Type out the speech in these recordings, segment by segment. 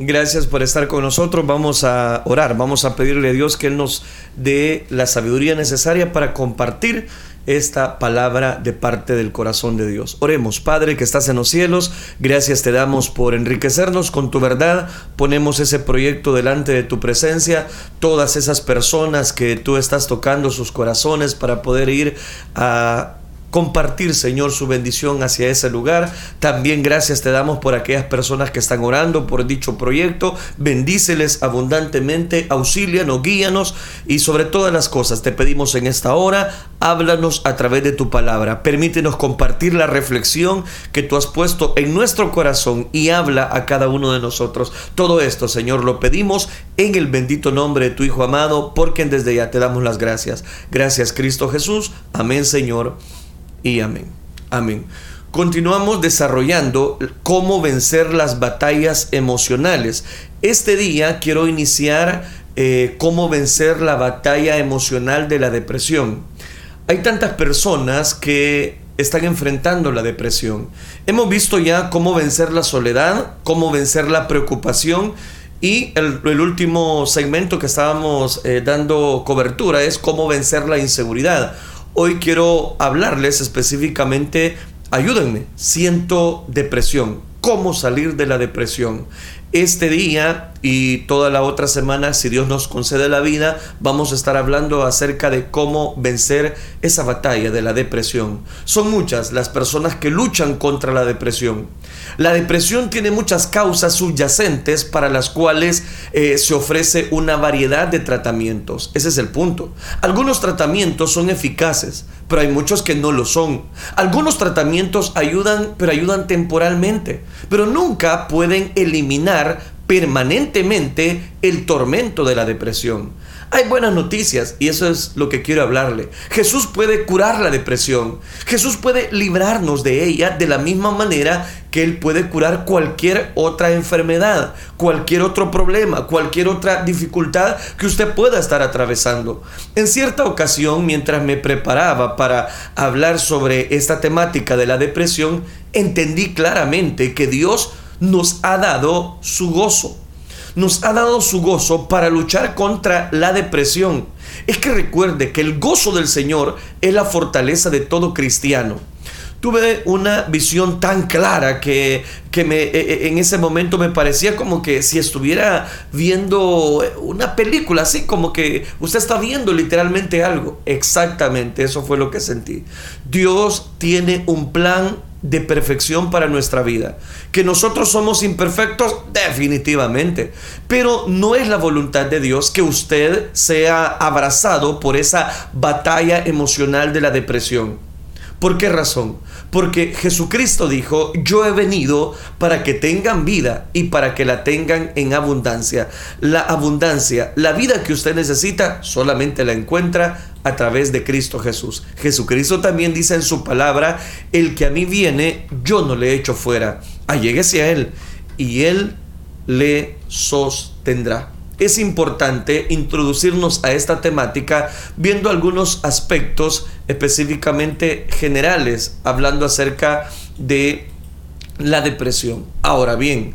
Gracias por estar con nosotros. Vamos a orar, vamos a pedirle a Dios que Él nos dé la sabiduría necesaria para compartir esta palabra de parte del corazón de Dios. Oremos, Padre que estás en los cielos, gracias te damos por enriquecernos con tu verdad. Ponemos ese proyecto delante de tu presencia, todas esas personas que tú estás tocando sus corazones para poder ir a compartir, Señor, su bendición hacia ese lugar. También gracias te damos por aquellas personas que están orando por dicho proyecto. Bendíceles abundantemente, auxílianos, guíanos y sobre todas las cosas te pedimos en esta hora, háblanos a través de tu palabra. Permítenos compartir la reflexión que tú has puesto en nuestro corazón y habla a cada uno de nosotros. Todo esto, Señor, lo pedimos en el bendito nombre de tu Hijo amado, porque desde ya te damos las gracias. Gracias, Cristo Jesús. Amén, Señor y amén. Amén. Continuamos desarrollando cómo vencer las batallas emocionales. Este día quiero iniciar eh, cómo vencer la batalla emocional de la depresión. Hay tantas personas que están enfrentando la depresión. Hemos visto ya cómo vencer la soledad, cómo vencer la preocupación y el, último segmento que estábamos eh, dando cobertura es cómo vencer la inseguridad. Hoy quiero hablarles específicamente, ayúdenme, siento depresión, cómo salir de la depresión. Este día y toda la otra semana, si Dios nos concede la vida, vamos a estar hablando acerca de cómo vencer esa batalla de la depresión. Son muchas las personas que luchan contra la depresión. La depresión tiene muchas causas subyacentes para las cuales eh, se ofrece una variedad de tratamientos. Ese es el punto. Algunos tratamientos son eficaces, pero hay muchos que no lo son. Algunos tratamientos ayudan, pero ayudan temporalmente, pero nunca pueden eliminar permanentemente el tormento de la depresión. Hay buenas noticias y eso es lo que quiero hablarle. Jesús puede curar la depresión. Jesús puede librarnos de ella de la misma manera que Él puede curar cualquier otra enfermedad, cualquier otro problema, cualquier otra dificultad que usted pueda estar atravesando. En cierta ocasión, mientras me preparaba para hablar sobre esta temática de la depresión, entendí claramente que Dios nos ha dado su gozo nos ha dado su gozo para luchar contra la depresión. Es que recuerde que el gozo del Señor es la fortaleza de todo cristiano. Tuve una visión tan clara que, que me, e, e, en ese momento me parecía como que si estuviera viendo una película, así como que usted está viendo literalmente algo. Exactamente, eso fue lo que sentí. Dios tiene un plan de perfección para nuestra vida. Que nosotros somos imperfectos, definitivamente. Pero no es la voluntad de Dios que usted sea abrazado por esa batalla emocional de la depresión. ¿Por qué razón? Porque Jesucristo dijo, yo he venido para que tengan vida y para que la tengan en abundancia. La abundancia, la vida que usted necesita, solamente la encuentra a través de Cristo Jesús. Jesucristo también dice en su palabra, el que a mí viene, yo no le echo fuera. Alléguese a Él y Él le sostendrá es importante introducirnos a esta temática viendo algunos aspectos específicamente generales, hablando acerca de la depresión. Ahora bien,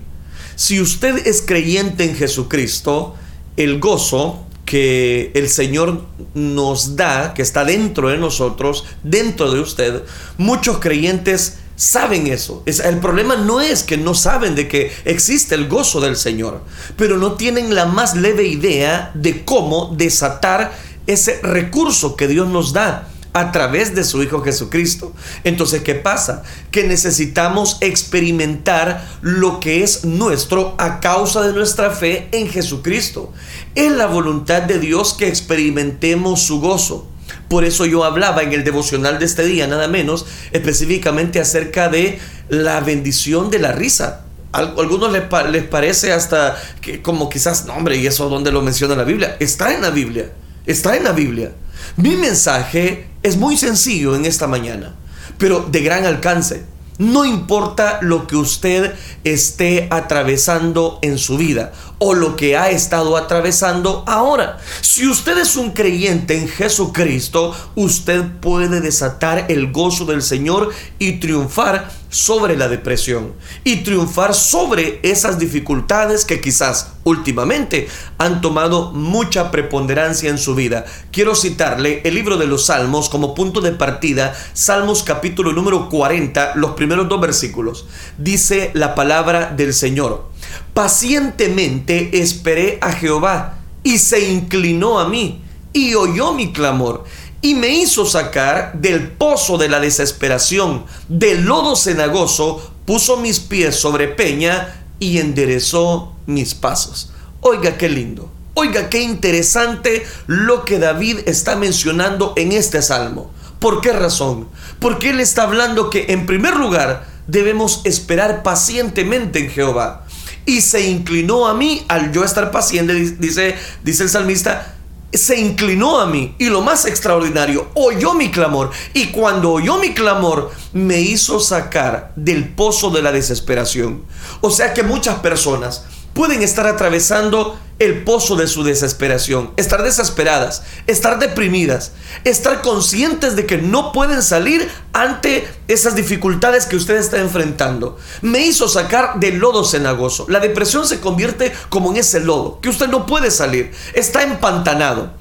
si usted es creyente en Jesucristo, el gozo que el Señor nos da, que está dentro de nosotros, dentro de usted, muchos creyentes saben eso. el problema no es que no saben de que existe el gozo del Señor, pero no tienen la más leve idea de cómo desatar ese recurso que Dios nos da a través de su Hijo Jesucristo. Entonces, ¿qué pasa? Que necesitamos experimentar lo que es nuestro a causa de nuestra fe en Jesucristo. Es la voluntad de Dios que experimentemos su gozo. Por eso yo hablaba en el devocional de este día, nada menos, específicamente acerca de la bendición de la risa. A algunos les, les parece hasta que como quizás, no hombre, ¿y eso dónde lo menciona la Biblia? Está en la Biblia, está en la Biblia. Mi mensaje es muy sencillo en esta mañana, pero de gran alcance. No importa lo que usted esté atravesando en su vida o lo que ha estado atravesando ahora. Si usted es un creyente en Jesucristo, usted puede desatar el gozo del Señor y triunfar sobre la depresión y triunfar sobre esas dificultades que quizás últimamente han tomado mucha preponderancia en su vida. Quiero citarle el libro de los Salmos como punto de partida, Salmos capítulo número 40, los primeros dos versículos. Dice la palabra del Señor, pacientemente esperé a Jehová y se inclinó a mí y oyó mi clamor y me hizo sacar del pozo de la desesperación, del lodo cenagoso, puso mis pies sobre peña y enderezó mis pasos. Oiga, qué lindo. Oiga, qué interesante lo que David está mencionando en este salmo. ¿Por qué razón? Porque él está hablando que en primer lugar debemos esperar pacientemente en Jehová. Y se inclinó a mí al yo estar paciente, dice, dice el salmista, se inclinó a mí y lo más extraordinario, oyó mi clamor y cuando oyó mi clamor me hizo sacar del pozo de la desesperación. O sea que muchas personas pueden estar atravesando el pozo de su desesperación, estar desesperadas, estar deprimidas, estar conscientes de que no pueden salir ante esas dificultades que usted está enfrentando. Me hizo sacar del lodo cenagoso. La depresión se convierte como en ese lodo, que usted no puede salir, está empantanado.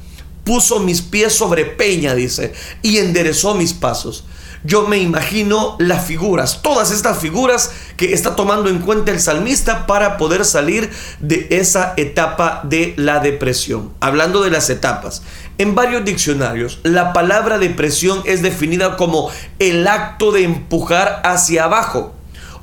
Puso mis pies sobre peña, dice, y enderezó mis pasos yo me imagino las figuras, todas estas figuras que está tomando en cuenta el salmista para poder salir de esa etapa de la depresión. Hablando de las etapas, en varios diccionarios la palabra depresión es definida como el acto de empujar hacia abajo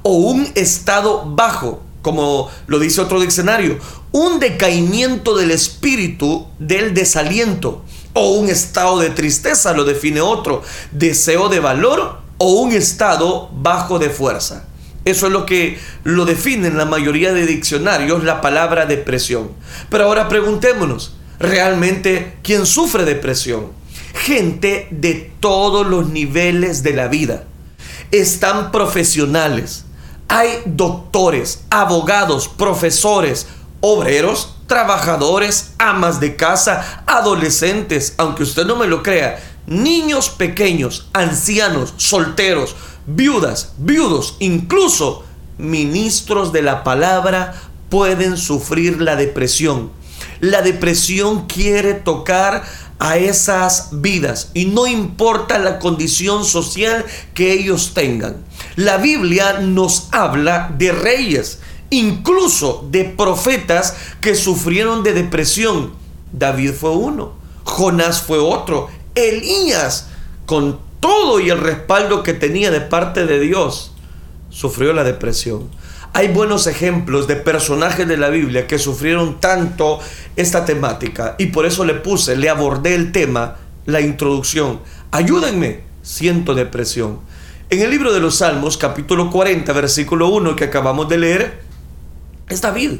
o un estado bajo, como lo dice otro diccionario, un decaimiento del espíritu del desaliento o un estado de tristeza, lo define otro, deseo de valor o un estado bajo de fuerza. Eso es lo que lo define en la mayoría de diccionarios la palabra depresión. Pero ahora preguntémonos, ¿realmente quién sufre depresión? Gente de todos los niveles de la vida. Están profesionales. Hay doctores, abogados, profesores, obreros, trabajadores, amas de casa, adolescentes, aunque usted no me lo crea, niños pequeños, ancianos, solteros, viudas, viudos, incluso ministros de la palabra pueden sufrir la depresión. La depresión quiere tocar a esas vidas y no importa la condición social que ellos tengan. La Biblia nos habla de reyes incluso de profetas que sufrieron de depresión. David fue uno, Jonás fue otro, Elías, con todo y el respaldo que tenía de parte de Dios, sufrió la depresión. Hay buenos ejemplos de personajes de la Biblia que sufrieron tanto esta temática y por eso le puse, le abordé el tema, la introducción. Ayúdenme, siento depresión. En el libro de los Salmos, capítulo 40, versículo 1 que acabamos de leer, es David,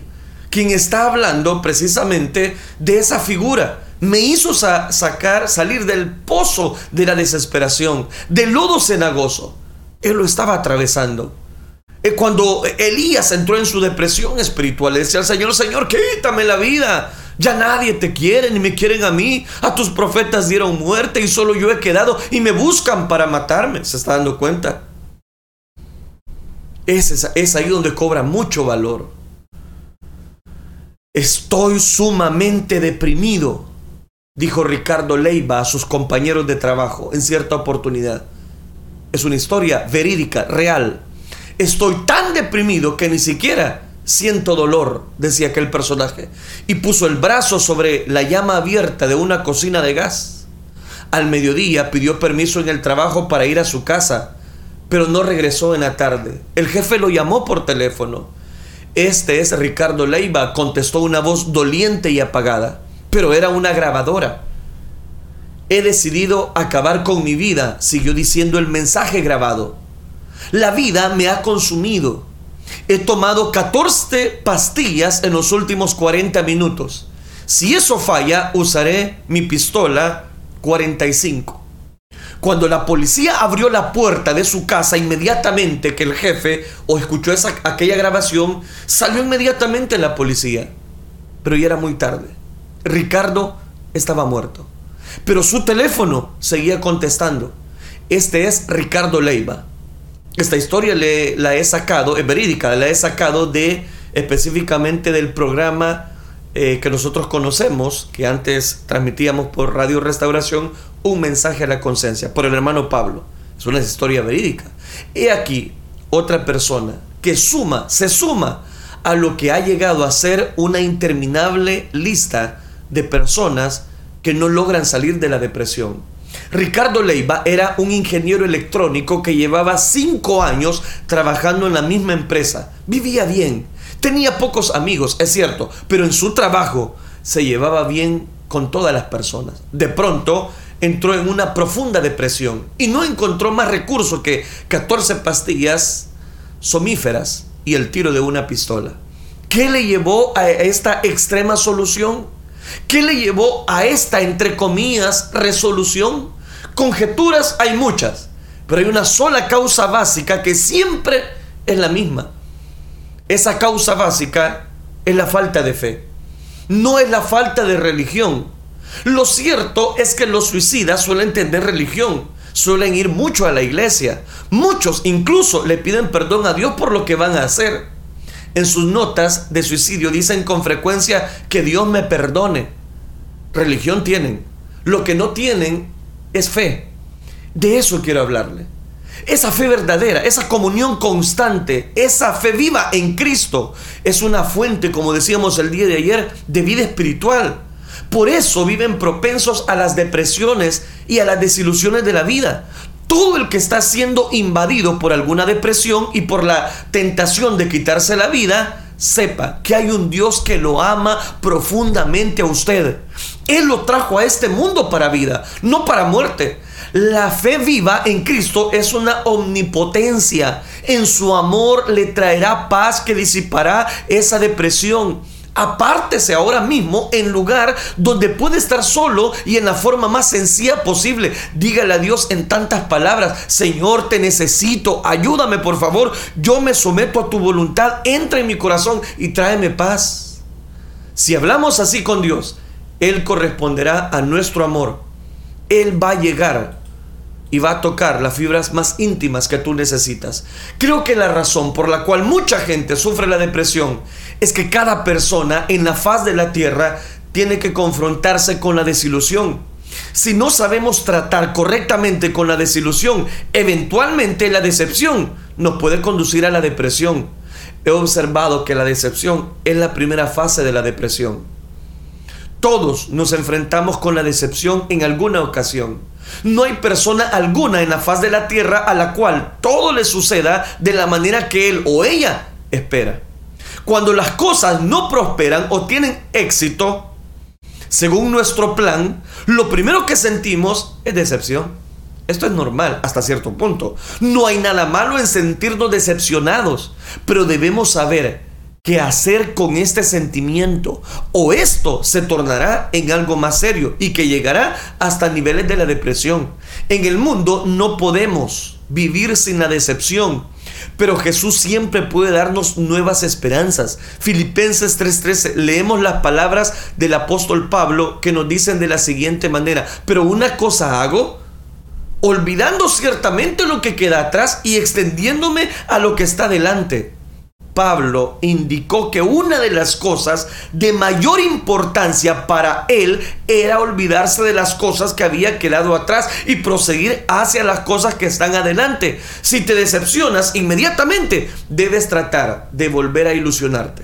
quien está hablando precisamente de esa figura. Me hizo sacar, salir del pozo de la desesperación, del lodo cenagoso. Él lo estaba atravesando. Eh, cuando Elías entró en su depresión espiritual, le decía al Señor, Señor, quítame la vida. Ya nadie te quiere ni me quieren a mí. A tus profetas dieron muerte y solo yo he quedado y me buscan para matarme. ¿Se está dando cuenta? Es, es ahí donde cobra mucho valor. Estoy sumamente deprimido, dijo Ricardo Leiva a sus compañeros de trabajo en cierta oportunidad. Es una historia verídica, real. Estoy tan deprimido que ni siquiera siento dolor, decía aquel personaje, y puso el brazo sobre la llama abierta de una cocina de gas. Al mediodía pidió permiso en el trabajo para ir a su casa, pero no regresó en la tarde. El jefe lo llamó por teléfono este es Ricardo Leiva, contestó una voz doliente y apagada, pero era una grabadora. He decidido acabar con mi vida, siguió diciendo el mensaje grabado. La vida me ha consumido. He tomado 14 pastillas en los últimos 40 minutos. Si eso falla, usaré mi pistola 45. Cuando la policía abrió la puerta de su casa, inmediatamente que el jefe o escuchó esa, aquella grabación, salió inmediatamente la policía. Pero ya era muy tarde. Ricardo estaba muerto. Pero su teléfono seguía contestando. Este es Ricardo Leiva. Esta historia le, la he sacado, es verídica, la he sacado de específicamente del programa eh, que nosotros conocemos, que antes transmitíamos por Radio Restauración, un mensaje a la conciencia, por el hermano Pablo. Es una historia verídica. He aquí otra persona que suma, se suma a lo que ha llegado a ser una interminable lista de personas que no logran salir de la depresión. Ricardo Leiva era un ingeniero electrónico que llevaba cinco años trabajando en la misma empresa. Vivía bien, tenía pocos amigos, es cierto, pero en su trabajo se llevaba bien con todas las personas. De pronto entró en una profunda depresión y no encontró más recursos que 14 pastillas somíferas y el tiro de una pistola. ¿Qué le llevó a esta extrema solución? ¿Qué le llevó a esta, entre comillas, resolución? Conjeturas hay muchas, pero hay una sola causa básica que siempre es la misma. Esa causa básica es la falta de fe. No es la falta de religión. Lo cierto es que los suicidas suelen tener religión, suelen ir mucho a la iglesia. Muchos incluso le piden perdón a Dios por lo que van a hacer. En sus notas de suicidio dicen con frecuencia que Dios me perdone. Religión tienen. Lo que no tienen es fe. De eso quiero hablarle. Esa fe verdadera, esa comunión constante, esa fe viva en Cristo es una fuente, como decíamos el día de ayer, de vida espiritual. Por eso viven propensos a las depresiones y a las desilusiones de la vida. Todo el que está siendo invadido por alguna depresión y por la tentación de quitarse la vida, sepa que hay un Dios que lo ama profundamente a usted. Él lo trajo a este mundo para vida, no para muerte. La fe viva en Cristo es una omnipotencia. En su amor le traerá paz que disipará esa depresión apártese ahora mismo en lugar donde puede estar solo y en la forma más sencilla posible. Dígale a Dios en tantas palabras, Señor, te necesito, ayúdame por favor, yo me someto a tu voluntad, entra en mi corazón y tráeme paz. Si hablamos así con Dios, Él corresponderá a nuestro amor. Él va a llegar y va a tocar las fibras más íntimas que tú necesitas. Creo que la razón por la cual mucha gente sufre la depresión es que cada persona en la faz de la tierra tiene que confrontarse con la desilusión. Si no sabemos tratar correctamente con la desilusión, eventualmente la decepción nos puede conducir a la depresión. He observado que la decepción es la primera fase de la depresión. Todos nos enfrentamos con la decepción en alguna ocasión. No hay persona alguna en la faz de la tierra a la cual todo le suceda de la manera que él o ella espera. Cuando las cosas no prosperan o tienen éxito, según nuestro plan, lo primero que sentimos es decepción. Esto es normal hasta cierto punto. No hay nada malo en sentirnos decepcionados, pero debemos saber qué hacer con este sentimiento o esto se tornará en algo más serio y que llegará hasta niveles de la depresión. En el mundo no podemos vivir sin la decepción. Pero Jesús siempre puede darnos nuevas esperanzas. Filipenses 3:13, leemos las palabras del apóstol Pablo que nos dicen de la siguiente manera, pero una cosa hago, olvidando ciertamente lo que queda atrás y extendiéndome a lo que está delante Pablo indicó que una de las cosas de mayor importancia para él era olvidarse de las cosas que había quedado atrás y proseguir hacia las cosas que están adelante. Si te decepcionas, inmediatamente debes tratar de volver a ilusionarte.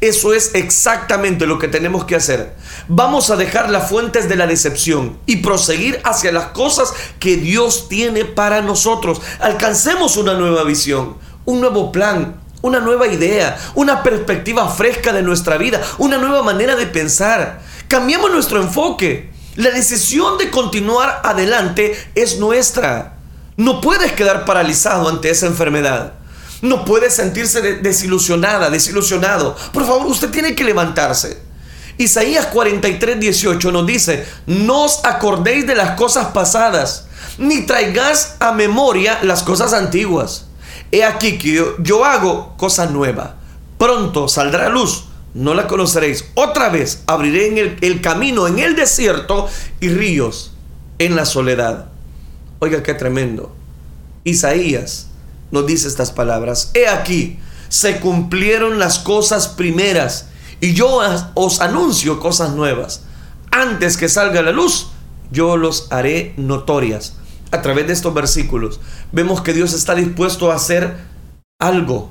Eso es exactamente lo que tenemos que hacer. Vamos a dejar las fuentes de la decepción y proseguir hacia las cosas que Dios tiene para nosotros. Alcancemos una nueva visión, un nuevo plan, una nueva idea, una perspectiva fresca de nuestra vida, una nueva manera de pensar. Cambiamos nuestro enfoque. La decisión de continuar adelante es nuestra. No puedes quedar paralizado ante esa enfermedad. No puedes sentirse desilusionada, desilusionado. Por favor, usted tiene que levantarse. Isaías 43, 18 nos dice, no os acordéis de las cosas pasadas, ni traigáis a memoria las cosas antiguas. He aquí que yo, hago cosa nueva. Pronto saldrá luz, no la conoceréis. Otra vez abriré el, el camino en el desierto y ríos en la soledad. Oiga, qué tremendo. Isaías nos dice estas palabras. He aquí, se cumplieron las cosas primeras y yo os anuncio cosas nuevas. Antes que salga la luz, yo los haré notorias. A través de estos versículos vemos que Dios está dispuesto a hacer algo,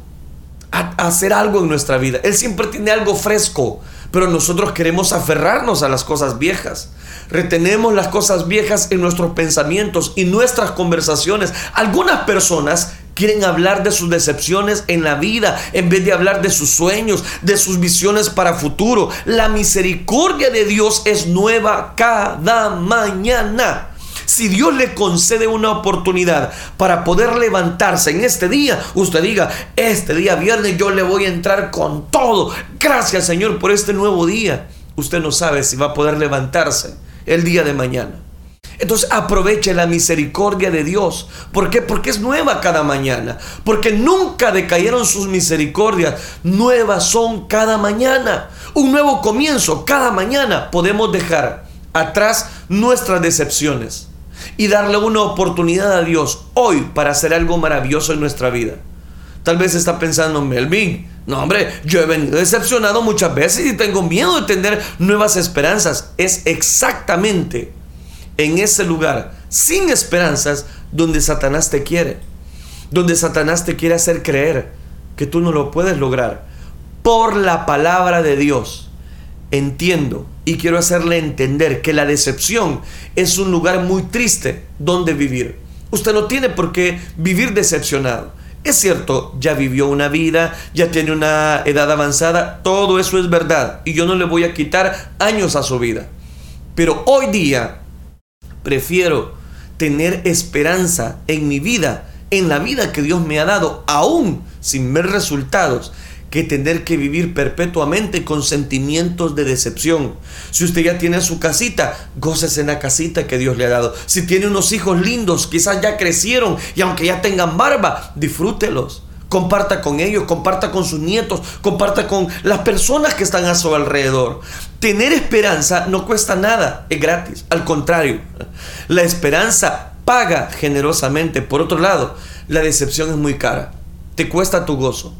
a hacer algo en nuestra vida. Él siempre tiene algo fresco, pero nosotros queremos aferrarnos a las cosas viejas. Retenemos las cosas viejas en nuestros pensamientos y nuestras conversaciones. Algunas personas quieren hablar de sus decepciones en la vida en vez de hablar de sus sueños, de sus visiones para futuro. La misericordia de Dios es nueva cada mañana. Si Dios le concede una oportunidad para poder levantarse en este día, usted diga, este día viernes yo le voy a entrar con todo. Gracias Señor por este nuevo día. Usted no sabe si va a poder levantarse el día de mañana. Entonces aproveche la misericordia de Dios. ¿Por qué? Porque es nueva cada mañana. Porque nunca decayeron sus misericordias. Nuevas son cada mañana. Un nuevo comienzo cada mañana. Podemos dejar atrás nuestras decepciones y darle una oportunidad a Dios hoy para hacer algo maravilloso en nuestra vida. Tal vez está pensando Melvin, no hombre, yo he venido decepcionado muchas veces y tengo miedo de tener nuevas esperanzas. Es exactamente en ese lugar sin esperanzas donde Satanás te quiere, donde Satanás te quiere hacer creer que tú no lo puedes lograr por la palabra de Dios entiendo y quiero hacerle entender que la decepción es un lugar muy triste donde vivir. Usted no tiene por qué vivir decepcionado. Es cierto, ya vivió una vida, ya tiene una edad avanzada, todo eso es verdad y yo no le voy a quitar años a su vida. Pero hoy día prefiero tener esperanza en mi vida, en la vida que Dios me ha dado, aún sin ver resultados, que tener que vivir perpetuamente con sentimientos de decepción. Si usted ya tiene su casita, gócese en la casita que Dios le ha dado. Si tiene unos hijos lindos, quizás ya crecieron y aunque ya tengan barba, disfrútelos. Comparta con ellos, comparta con sus nietos, comparta con las personas que están a su alrededor. Tener esperanza no cuesta nada, es gratis. Al contrario, la esperanza paga generosamente. Por otro lado, la decepción es muy cara. Te cuesta tu gozo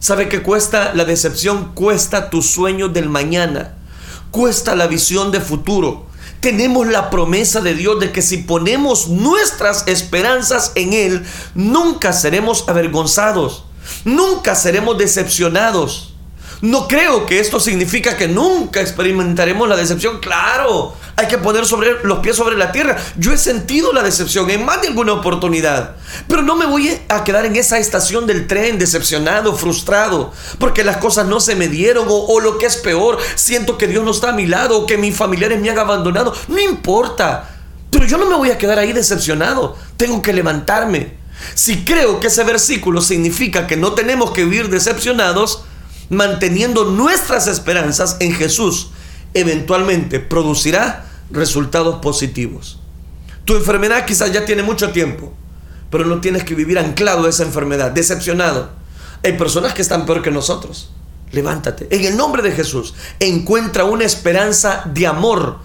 ¿Sabe qué cuesta? La decepción cuesta tu sueño del mañana, cuesta la visión de futuro. Tenemos la promesa de Dios de que si ponemos nuestras esperanzas en Él, nunca seremos avergonzados, nunca seremos decepcionados. No creo que esto significa que nunca experimentaremos la decepción. Claro, hay que poner los pies sobre la tierra. Yo he sentido la decepción en más de alguna oportunidad, pero no me voy a quedar en esa estación del tren decepcionado, frustrado, porque las cosas no se me dieron o lo que es peor, siento que Dios no está a mi lado o que mis familiares me han abandonado. No importa, pero yo no me voy a quedar ahí decepcionado. Tengo que levantarme. Si creo que ese versículo significa que no tenemos que vivir decepcionados, manteniendo nuestras esperanzas en Jesús, eventualmente producirá resultados positivos. Tu enfermedad quizás ya tiene mucho tiempo, pero no tienes que vivir anclado a esa enfermedad, decepcionado. Hay personas que están peor que nosotros. Levántate. En el nombre de Jesús, encuentra una esperanza de amor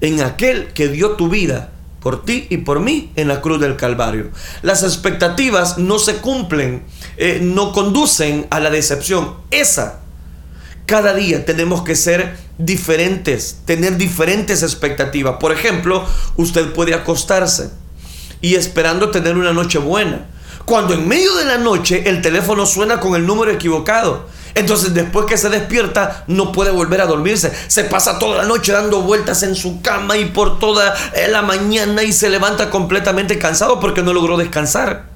en aquel que dio tu vida por ti y por mí en la cruz del Calvario. Las expectativas no se cumplen, eh, no conducen a la decepción. Esa, cada día tenemos que ser diferentes, tener diferentes expectativas. Por ejemplo, usted puede acostarse y esperando tener una noche buena. Cuando en medio de la noche el teléfono suena con el número equivocado entonces después que se despierta no puede volver a dormirse. Se pasa toda la noche dando vueltas en su cama y por toda eh, la mañana y se levanta completamente cansado porque no logró descansar.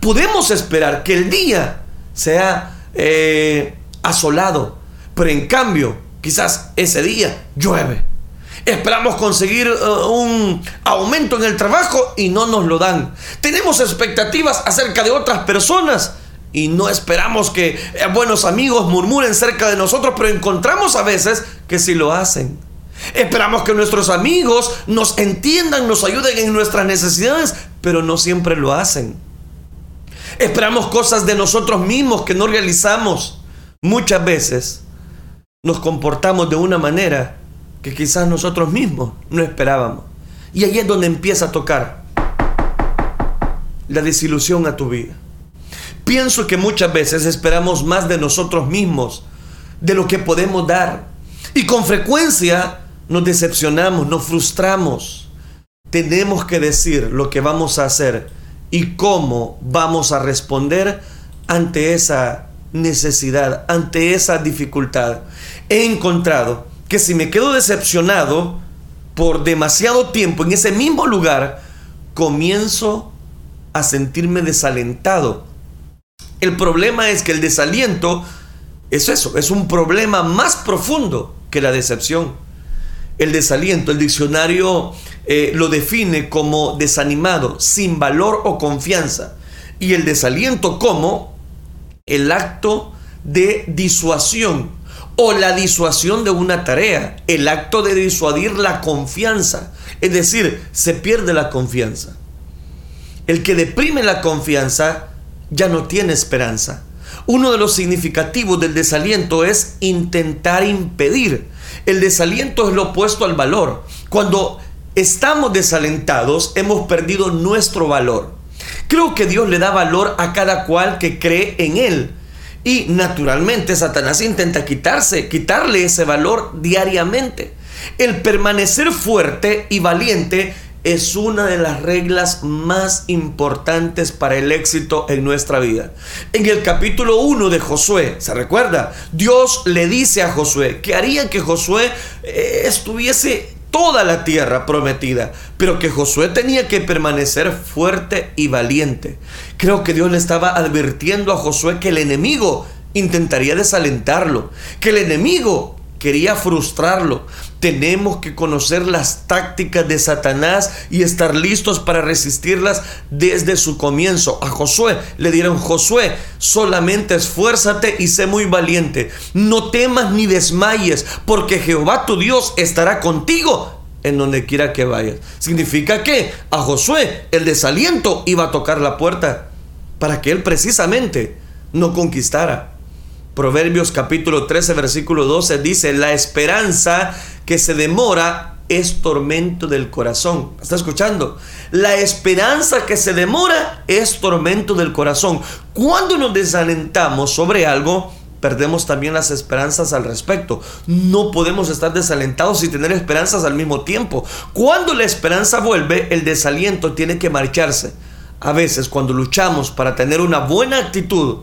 Podemos esperar que el día sea eh, asolado, pero en cambio quizás ese día llueve. Esperamos conseguir eh, un aumento en el trabajo y no nos lo dan. Tenemos expectativas acerca de otras personas y no esperamos que eh, buenos amigos murmuren cerca de nosotros, pero encontramos a veces que sí lo hacen. Esperamos que nuestros amigos nos entiendan, nos ayuden en nuestras necesidades, pero no siempre lo hacen. Esperamos cosas de nosotros mismos que no realizamos. Muchas veces nos comportamos de una manera que quizás nosotros mismos no esperábamos. Y ahí es donde empieza a tocar la desilusión a tu vida. Pienso que muchas veces esperamos más de nosotros mismos, de lo que podemos dar. Y con frecuencia nos decepcionamos, nos frustramos. Tenemos que decir lo que vamos a hacer y cómo vamos a responder ante esa necesidad, ante esa dificultad. He encontrado que si me quedo decepcionado por demasiado tiempo en ese mismo lugar, comienzo a sentirme desalentado. El problema es que el desaliento es eso, es un problema más profundo que la decepción. El desaliento, el diccionario eh, lo define como desanimado, sin valor o confianza. Y el desaliento como el acto de disuasión o la disuasión de una tarea, el acto de disuadir la confianza. Es decir, se pierde la confianza. El que deprime la confianza ya no tiene esperanza. Uno de los significativos del desaliento es intentar impedir. El desaliento es lo opuesto al valor. Cuando estamos desalentados, hemos perdido nuestro valor. Creo que Dios le da valor a cada cual que cree en Él. Y naturalmente Satanás intenta quitarse, quitarle ese valor diariamente. El permanecer fuerte y valiente es una de las reglas más importantes para el éxito en nuestra vida. En el capítulo 1 de Josué, ¿se recuerda? Dios le dice a Josué que haría que Josué eh, estuviese toda la tierra prometida, pero que Josué tenía que permanecer fuerte y valiente. Creo que Dios le estaba advirtiendo a Josué que el enemigo intentaría desalentarlo, que el enemigo quería frustrarlo. Tenemos que conocer las tácticas de Satanás y estar listos para resistirlas desde su comienzo. A Josué le dieron, Josué, solamente esfuérzate y sé muy valiente. No temas ni desmayes, porque Jehová tu Dios estará contigo en donde quiera que vayas. Significa que a Josué el desaliento iba a tocar la puerta para que él precisamente no conquistara. Proverbios capítulo 13, versículo 12 dice, la esperanza que se demora es tormento del corazón. ¿Está escuchando? La esperanza que se demora es tormento del corazón. Cuando nos desalentamos sobre algo, perdemos también las esperanzas al respecto. No podemos estar desalentados y tener esperanzas al mismo tiempo. Cuando la esperanza vuelve, el desaliento tiene que marcharse. A veces cuando luchamos para tener una buena actitud,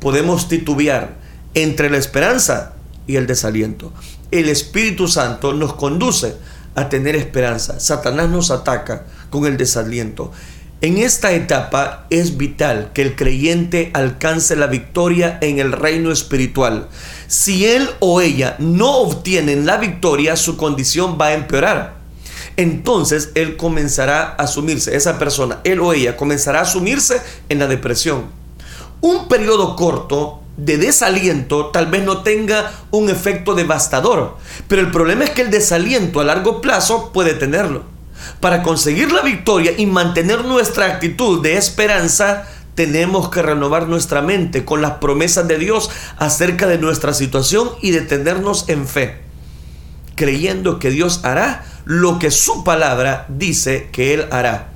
podemos titubear entre la esperanza y el desaliento. El Espíritu Santo nos conduce a tener esperanza. Satanás nos ataca con el desaliento. En esta etapa es vital que el creyente alcance la victoria en el reino espiritual. Si él o ella no obtienen la victoria, su condición va a empeorar. Entonces él comenzará a asumirse, esa persona, él o ella comenzará a asumirse en la depresión. Un periodo corto de desaliento tal vez no tenga un efecto devastador, pero el problema es que el desaliento a largo plazo puede tenerlo. Para conseguir la victoria y mantener nuestra actitud de esperanza, tenemos que renovar nuestra mente con las promesas de Dios acerca de nuestra situación y detenernos en fe, creyendo que Dios hará lo que su palabra dice que Él hará.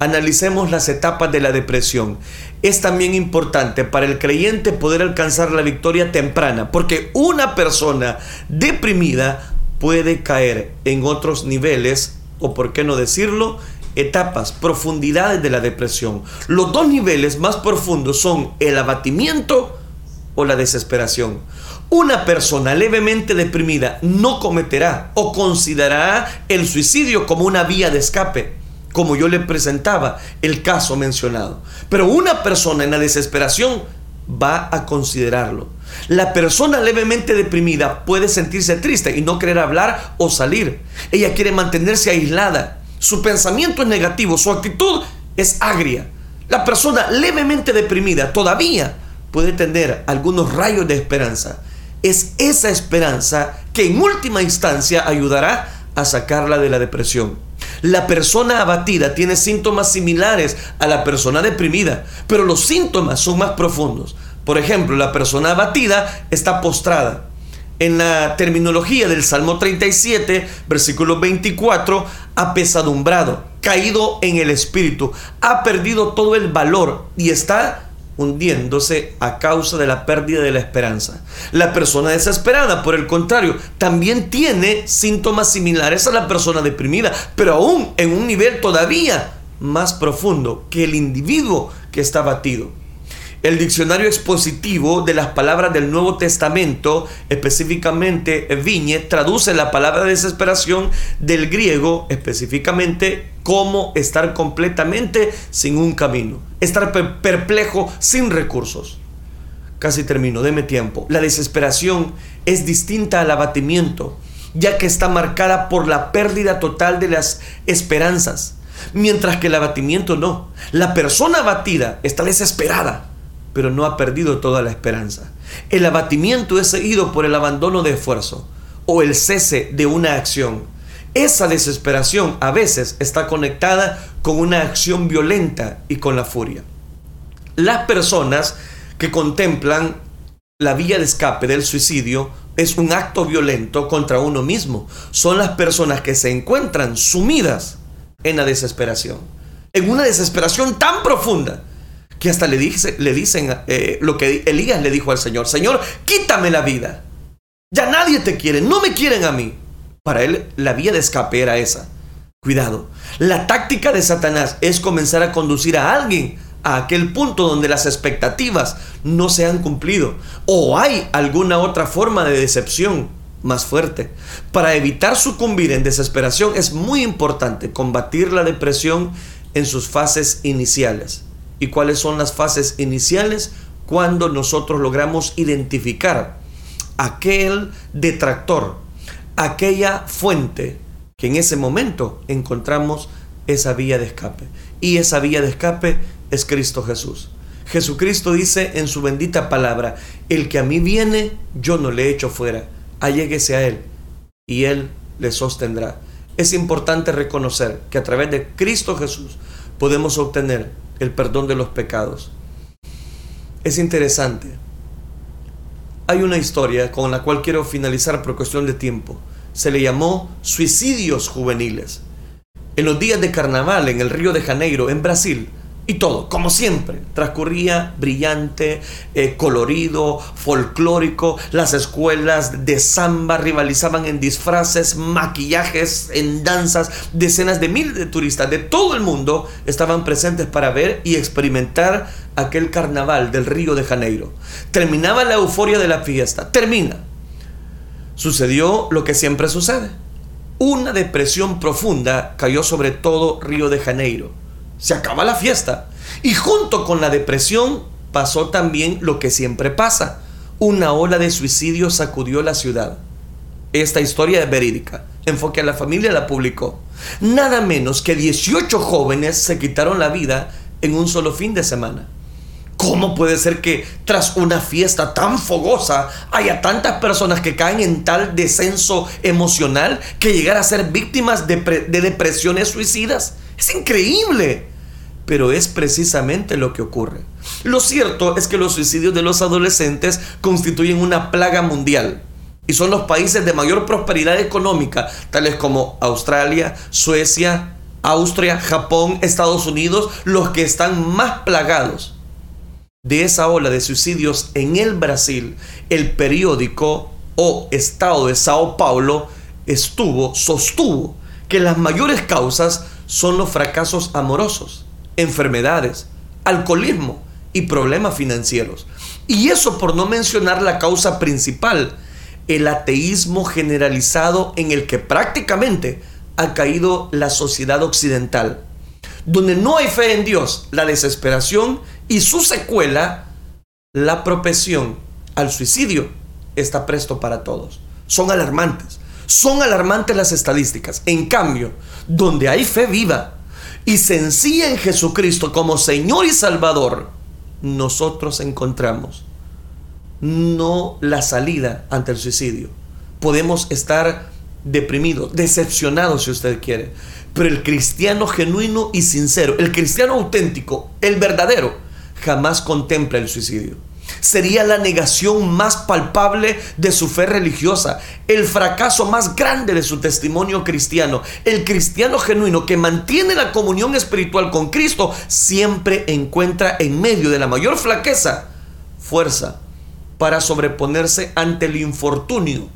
Analicemos las etapas de la depresión es también importante para el creyente poder alcanzar la victoria temprana, porque una persona deprimida puede caer en otros niveles, o por qué no decirlo, etapas, profundidades de la depresión. Los dos niveles más profundos son el abatimiento o la desesperación. Una persona levemente deprimida no cometerá o considerará el suicidio como una vía de escape como yo le presentaba el caso mencionado. Pero una persona en la desesperación va a considerarlo. La persona levemente deprimida puede sentirse triste y no querer hablar o salir. Ella quiere mantenerse aislada. Su pensamiento es negativo, su actitud es agria. La persona levemente deprimida todavía puede tener algunos rayos de esperanza. Es esa esperanza que en última instancia ayudará a sacarla de la depresión. La persona abatida tiene síntomas similares a la persona deprimida, pero los síntomas son más profundos. Por ejemplo, la persona abatida está postrada. En la terminología del Salmo 37, versículo 24, apesadumbrado, caído en el espíritu, ha perdido todo el valor y está hundiéndose a causa de la pérdida de la esperanza. La persona desesperada, por el contrario, también tiene síntomas similares a la persona deprimida, pero aún en un nivel todavía más profundo que el individuo que está batido. El diccionario expositivo de las palabras del Nuevo Testamento, específicamente Viñe, traduce la palabra desesperación del griego, específicamente como estar completamente sin un camino, estar perplejo sin recursos. Casi termino, deme tiempo. La desesperación es distinta al abatimiento, ya que está marcada por la pérdida total de las esperanzas, mientras que el abatimiento no. La persona abatida está desesperada pero no ha perdido toda la esperanza. El abatimiento es seguido por el abandono de esfuerzo o el cese de una acción. Esa desesperación a veces está conectada con una acción violenta y con la furia. Las personas que contemplan la vía de escape del suicidio es un acto violento contra uno mismo. Son las personas que se encuentran sumidas en la desesperación. En una desesperación tan profunda que hasta le, dice, le dicen eh, lo que Elías le dijo al Señor, Señor, quítame la vida. Ya nadie te quiere, no me quieren a mí. Para él la vía de escape era esa. Cuidado, la táctica de Satanás es comenzar a conducir a alguien a aquel punto donde las expectativas no se han cumplido o hay alguna otra forma de decepción más fuerte. Para evitar sucumbir en desesperación es muy importante combatir la depresión en sus fases iniciales y cuáles son las fases iniciales cuando nosotros logramos identificar aquel detractor, aquella fuente que en ese momento encontramos esa vía de escape. Y esa vía de escape es Cristo Jesús. Jesucristo dice en su bendita palabra, el que a mí viene, yo no le echo fuera, alléguese a Él y Él le sostendrá. Es importante reconocer que a través de Cristo Jesús podemos obtener el perdón de los pecados. Es interesante. Hay una historia con la cual quiero finalizar por cuestión de tiempo. Se le llamó suicidios juveniles. En los días de carnaval en el Río de Janeiro, en Brasil, y todo, como siempre, transcurría brillante, eh, colorido, folclórico. Las escuelas de samba rivalizaban en disfraces, maquillajes, en danzas. Decenas de miles de turistas de todo el mundo estaban presentes para ver y experimentar aquel carnaval del Río de Janeiro. Terminaba la euforia de la fiesta. Termina. Sucedió lo que siempre sucede. Una depresión profunda cayó sobre todo Río de Janeiro se acaba la fiesta. Y junto con la depresión pasó también lo que siempre pasa. Una ola de suicidio sacudió la ciudad. Esta historia es verídica. Enfoque a la familia la publicó. Nada menos que 18 jóvenes se quitaron la vida en un solo fin de semana. ¿Cómo puede ser que tras una fiesta tan fogosa haya tantas personas que caen en tal descenso emocional que llegar a ser víctimas de, de depresiones suicidas? Es increíble. Pero es precisamente lo que ocurre. Lo cierto es que los suicidios de los adolescentes constituyen una plaga mundial. Y son los países de mayor prosperidad económica, tales como Australia, Suecia, Austria, Japón, Estados Unidos, los que están más plagados de esa ola de suicidios en el Brasil. El periódico o Estado de Sao Paulo estuvo, sostuvo que las mayores causas son los fracasos amorosos, enfermedades, alcoholismo y problemas financieros. Y eso por no mencionar la causa principal, el ateísmo generalizado en el que prácticamente ha caído la sociedad occidental, donde no hay fe en Dios, la desesperación y su secuela, la propensión al suicidio, está presto para todos. Son alarmantes. Son alarmantes las estadísticas. En cambio, donde hay fe viva y sencilla en Jesucristo como Señor y Salvador, nosotros encontramos no la salida ante el suicidio. Podemos estar deprimidos, decepcionados si usted quiere, pero el cristiano genuino y sincero, el cristiano auténtico, el verdadero, jamás contempla el suicidio. sería la negación más palpable de su fe religiosa, el fracaso más grande de su testimonio cristiano. El cristiano genuino que mantiene la comunión espiritual con Cristo siempre encuentra en medio de la mayor flaqueza fuerza para sobreponerse ante el infortunio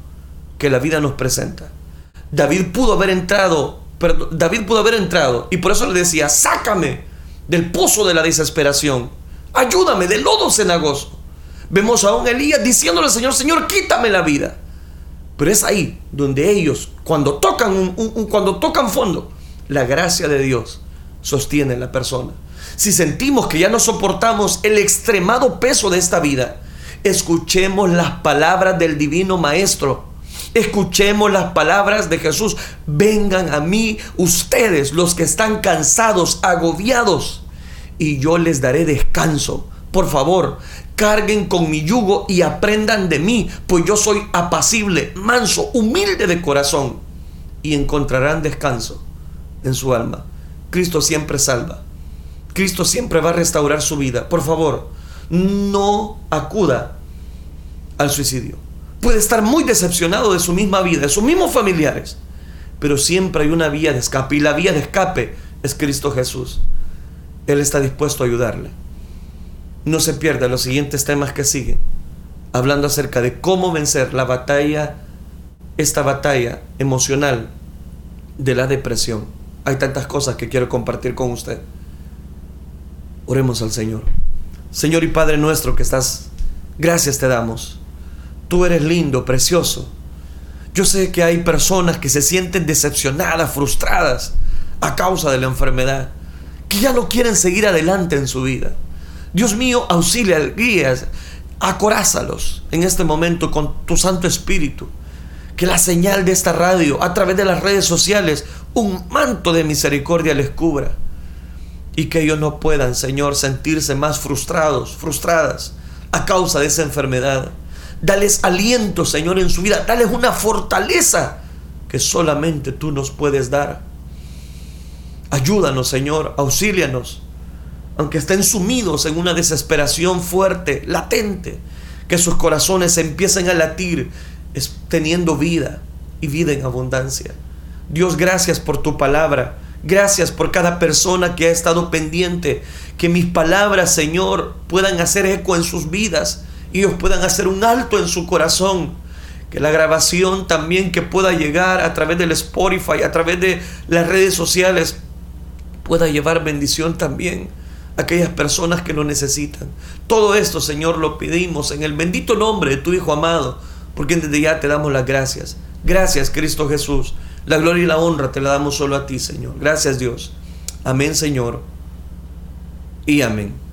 que la vida nos presenta. David pudo haber entrado, pero David pudo haber entrado y por eso le decía, sácame del pozo de la desesperación, ayúdame del lodo cenagoso. Vemos a un Elías diciéndole al Señor, Señor, quítame la vida. Pero es ahí donde ellos, cuando tocan, un, cuando tocan fondo, la gracia de Dios sostiene a la persona. Si sentimos que ya no soportamos el extremado peso de esta vida, escuchemos las palabras del Divino Maestro. Escuchemos las palabras de Jesús. Vengan a mí ustedes, los que están cansados, agobiados, y yo les daré descanso. Por favor, carguen con mi yugo y aprendan de mí, pues yo soy apacible, manso, humilde de corazón, y encontrarán descanso en su alma. Cristo siempre salva. Cristo siempre va a restaurar su vida. Por favor, no acuda al suicidio. Puede estar muy decepcionado de su misma vida, de sus mismos familiares, pero siempre hay una vía de escape y la vía de escape es Cristo Jesús. Él está dispuesto a ayudarle no se pierda los siguientes temas que siguen, hablando acerca de cómo vencer la batalla, esta batalla emocional de la depresión. Hay tantas cosas que quiero compartir con usted. Oremos al Señor. Señor y Padre nuestro que estás, gracias te damos. Tú eres lindo, precioso. Yo sé que hay personas que se sienten decepcionadas, frustradas a causa de la enfermedad, que ya no quieren seguir adelante en su vida. Dios mío, auxilia, guías, acorázalos en este momento con tu Santo Espíritu. Que la señal de esta radio, a través de las redes sociales, un manto de misericordia les cubra. Y que ellos no puedan, Señor, sentirse más frustrados, frustradas a causa de esa enfermedad. Dales aliento, Señor, en su vida. Dales una fortaleza que solamente tú nos puedes dar. Ayúdanos, Señor, auxílianos aunque estén sumidos en una desesperación fuerte, latente, que sus corazones empiecen a latir teniendo vida y vida en abundancia. Dios, gracias por tu palabra. Gracias por cada persona que ha estado pendiente. Que mis palabras, Señor, puedan hacer eco en sus vidas y ellos puedan hacer un alto en su corazón. Que la grabación también que pueda llegar a través del Spotify, a través de las redes sociales, pueda llevar bendición también aquellas personas que lo necesitan. Todo esto, Señor, lo pedimos en el bendito nombre de tu Hijo amado, porque desde ya te damos las gracias. Gracias, Cristo Jesús. La gloria y la honra te la damos solo a ti, Señor. Gracias, Dios. Amén, Señor. Y amén.